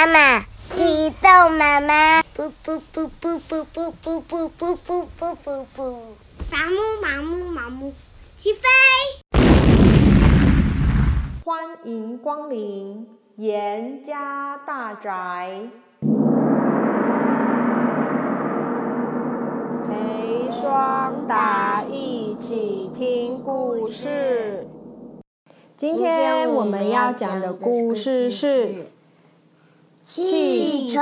妈妈，启动妈妈，噗噗噗噗噗噗噗噗噗噗噗噗噗，麻木麻木麻木，起飞！欢迎光临严家大宅，陪双达一起听故事。今天我们要讲的故事是《汽车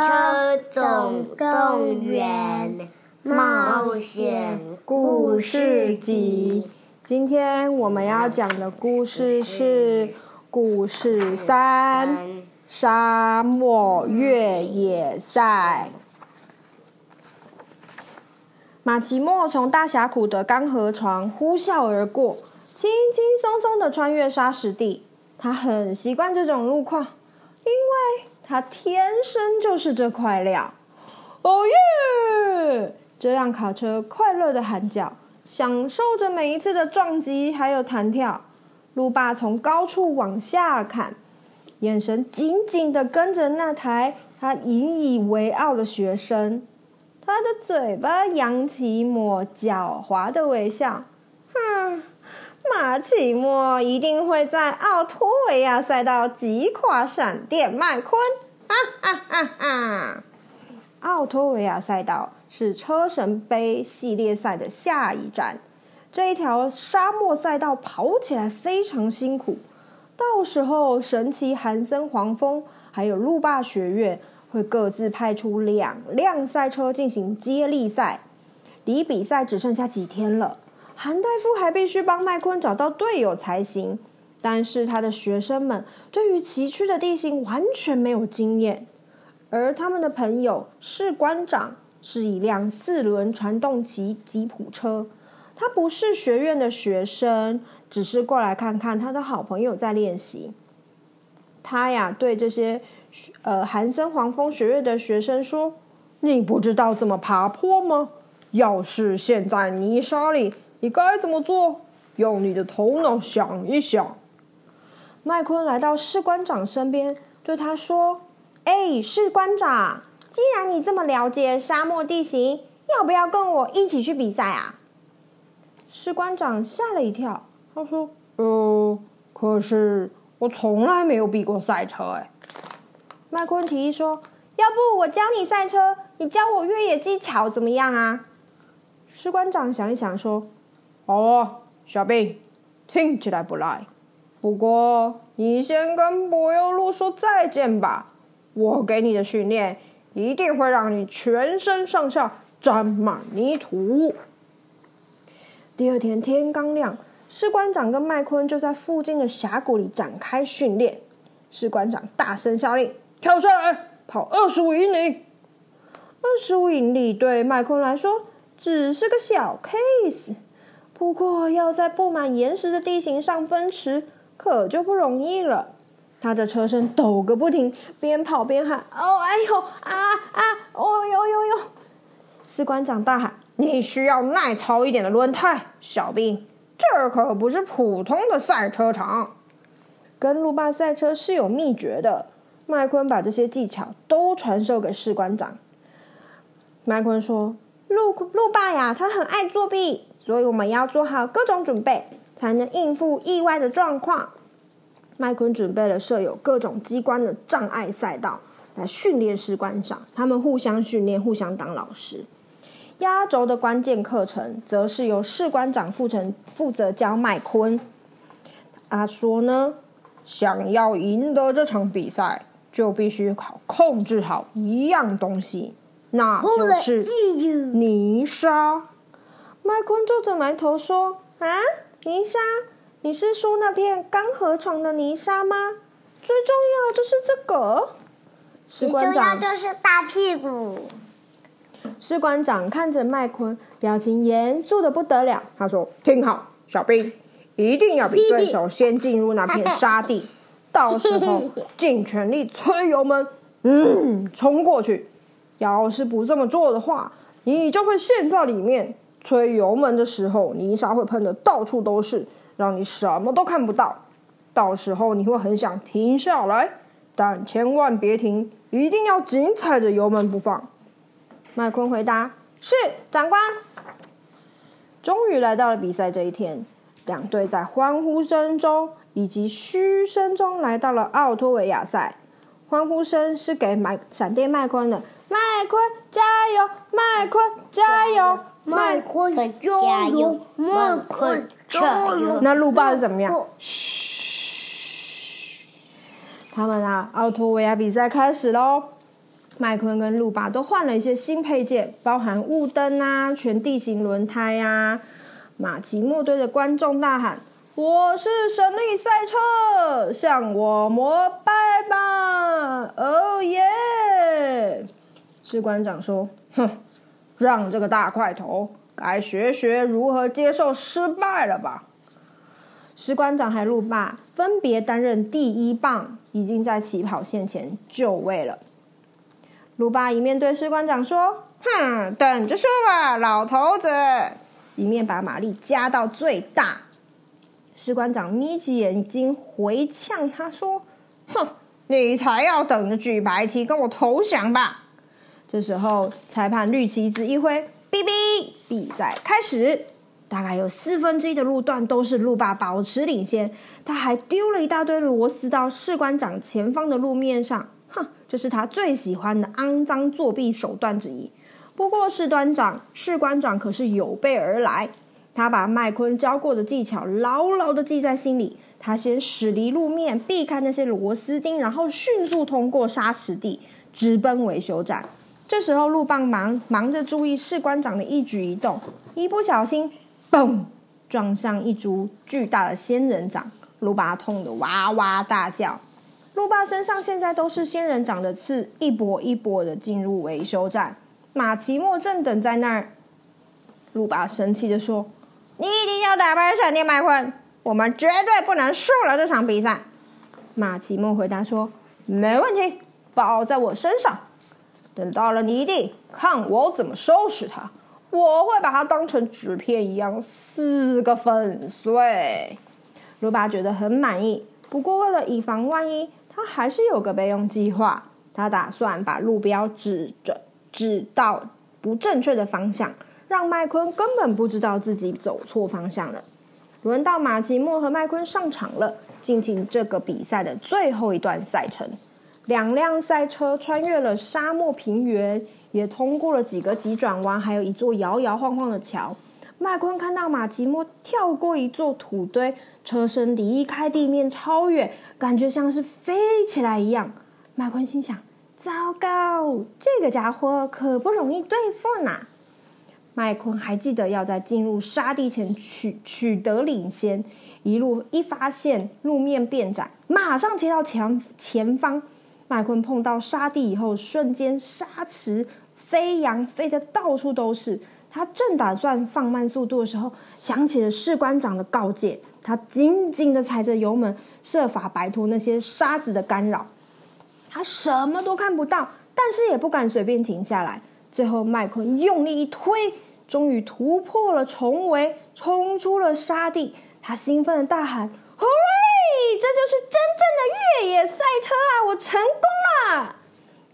总动员冒险故事集》。今天我们要讲的故事是故事三：沙漠越野赛。马奇莫从大峡谷的钢河床呼啸而过。轻轻松松的穿越沙石地，他很习惯这种路况，因为他天生就是这块料。哦耶！这辆卡车快乐的喊叫，享受着每一次的撞击还有弹跳。路霸从高处往下看，眼神紧紧的跟着那台他引以为傲的学生，他的嘴巴扬起一抹狡猾的微笑。马奇莫一定会在奥托维亚赛道击垮闪电麦昆！哈哈哈哈！奥托维亚赛道是车神杯系列赛的下一站。这一条沙漠赛道跑起来非常辛苦，到时候神奇韩森黄蜂还有路霸学院会各自派出两辆赛车进行接力赛。离比赛只剩下几天了。韩大夫还必须帮麦昆找到队友才行，但是他的学生们对于崎岖的地形完全没有经验，而他们的朋友士官长是一辆四轮传动骑吉普车，他不是学院的学生，只是过来看看他的好朋友在练习。他呀，对这些呃韩森黄蜂学院的学生说：“你不知道怎么爬坡吗？要是陷在泥沙里。”你该怎么做？用你的头脑想一想。麦昆来到士官长身边，对他说：“哎，士官长，既然你这么了解沙漠地形，要不要跟我一起去比赛啊？”士官长吓了一跳，他说：“呃，可是我从来没有比过赛车。”哎，麦昆提议说：“要不我教你赛车，你教我越野技巧，怎么样啊？”士官长想一想说。哦，小兵，听起来不赖。不过你先跟柏油路说再见吧。我给你的训练一定会让你全身上下沾满泥土。第二天天刚亮，士官长跟麦昆就在附近的峡谷里展开训练。士官长大声下令：“跳下来，跑二十五英里。”二十五英里对麦昆来说只是个小 case。不过，要在布满岩石的地形上奔驰，可就不容易了。他的车身抖个不停，边跑边喊：“哦，哎呦，啊啊，哦呦呦呦！”士官长大喊：“你需要耐操一点的轮胎，小兵，这可不是普通的赛车场。跟路霸赛车是有秘诀的。”麦昆把这些技巧都传授给士官长。麦昆说：“路路霸呀，他很爱作弊。”所以我们要做好各种准备，才能应付意外的状况。麦昆准备了设有各种机关的障碍赛道来训练士官长，他们互相训练，互相当老师。压轴的关键课程，则是由士官长负责负责教麦昆。他说呢，想要赢得这场比赛，就必须考控制好一样东西，那就是泥沙。麦昆皱着眉头说：“啊，泥沙？你是说那片钢河床的泥沙吗？最重要就是这个。”士官长就是大屁股。士官长看着麦昆，表情严肃的不得了。他说：“听好，小兵，一定要比对手先进入那片沙地，到时候尽全力催油门，嗯，冲过去。要是不这么做的话，你就会陷在里面。”催油门的时候，泥沙会喷得到处都是，让你什么都看不到。到时候你会很想停下来，但千万别停，一定要紧踩着油门不放。”麦昆回答：“是，长官。”终于来到了比赛这一天，两队在欢呼声中以及嘘声中来到了奥托维亚赛。欢呼声是给麦闪电麦昆的，麦昆加油，麦昆加油，麦昆加油，麦昆加油。那路霸是怎么样？嘘，他们啊，奥托维亚比赛开始喽。麦昆跟路霸都换了一些新配件，包含雾灯啊、全地形轮胎啊。马奇莫对着观众大喊。我是神力赛车，向我膜拜吧！哦耶！士官长说：“哼，让这个大块头该学学如何接受失败了吧。”士官长和路霸分别担任第一棒，已经在起跑线前就位了。路霸一面对士官长说：“哼，等着说吧，老头子！”一面把马力加到最大。士官长眯起眼睛回呛他说：“哼，你才要等着举白旗跟我投降吧！”这时候，裁判绿旗子一挥，哔哔，比赛开始。大概有四分之一的路段都是路霸保持领先，他还丢了一大堆螺丝到士官长前方的路面上。哼，这是他最喜欢的肮脏作弊手段之一。不过，士官长，士官长可是有备而来。他把麦昆教过的技巧牢牢的记在心里。他先驶离路面，避开那些螺丝钉，然后迅速通过沙石地，直奔维修站。这时候，路霸忙忙着注意士官长的一举一动，一不小心，嘣，撞上一株巨大的仙人掌，路霸痛得哇哇大叫。路霸身上现在都是仙人掌的刺，一波一波的进入维修站。马奇莫正等在那儿，路霸生气地说。你一定要打败闪电麦昆，我们绝对不能输了这场比赛。马奇莫回答说：“没问题，包在我身上。等到了泥地，看我怎么收拾他。我会把它当成纸片一样撕个粉碎。”路巴觉得很满意，不过为了以防万一，他还是有个备用计划。他打算把路标指着指到不正确的方向。让麦昆根本不知道自己走错方向了。轮到马奇莫和麦昆上场了，进行这个比赛的最后一段赛程。两辆赛车穿越了沙漠平原，也通过了几个急转弯，还有一座摇摇晃晃的桥。麦昆看到马奇莫跳过一座土堆，车身离开地面超远，感觉像是飞起来一样。麦昆心想：糟糕，这个家伙可不容易对付呢。麦昆还记得要在进入沙地前取取得领先，一路一发现路面变窄，马上切到前前方。麦昆碰到沙地以后，瞬间沙池飞扬，飞得到处都是。他正打算放慢速度的时候，想起了士官长的告诫，他紧紧的踩着油门，设法摆脱那些沙子的干扰。他什么都看不到，但是也不敢随便停下来。最后，麦昆用力一推。终于突破了重围，冲出了沙地。他兴奋地大喊：“！这就是真正的越野赛车啊！我成功了！”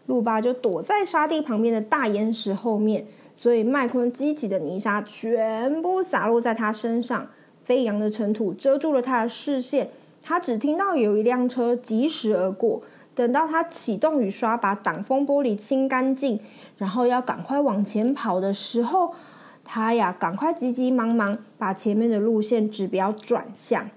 路霸就躲在沙地旁边的大岩石后面，所以麦昆激起的泥沙全部洒落在他身上，飞扬的尘土遮住了他的视线。他只听到有一辆车疾驶而过。等到他启动雨刷把挡风玻璃清干净，然后要赶快往前跑的时候。他呀，赶快急急忙忙把前面的路线指标转向。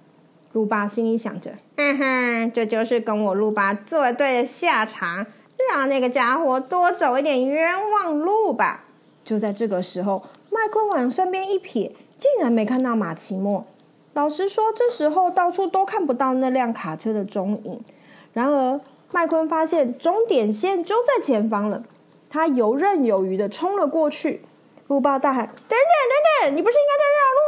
路霸心里想着：“哼哼，这就是跟我路霸作对的下场，让那个家伙多走一点冤枉路吧。”就在这个时候，麦昆往身边一瞥，竟然没看到马奇莫。老实说，这时候到处都看不到那辆卡车的踪影。然而，麦昆发现终点线就在前方了，他游刃有余的冲了过去。路霸大喊：“等等等等，你不是应该在绕路吗？”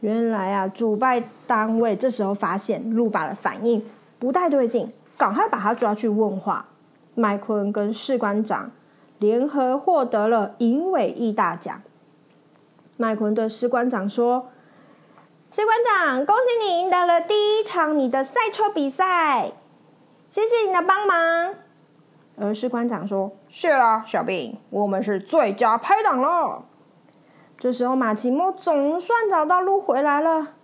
原来啊，主办单位这时候发现路霸的反应不太对劲，赶快把他抓去问话。麦昆跟士官长联合获得了银尾翼大奖。麦昆对士官长说：“士官长，恭喜你赢得了第一场你的赛车比赛，谢谢你的帮忙。”而士官长说：“谢啦，小兵，我们是最佳拍档了。”这时候，马奇莫总算找到路回来了。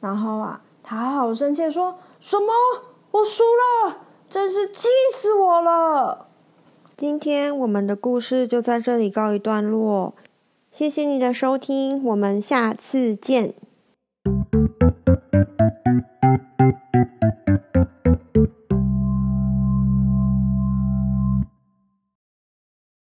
然后啊，他好生气，说什么：“我输了，真是气死我了！”今天我们的故事就在这里告一段落，谢谢你的收听，我们下次见。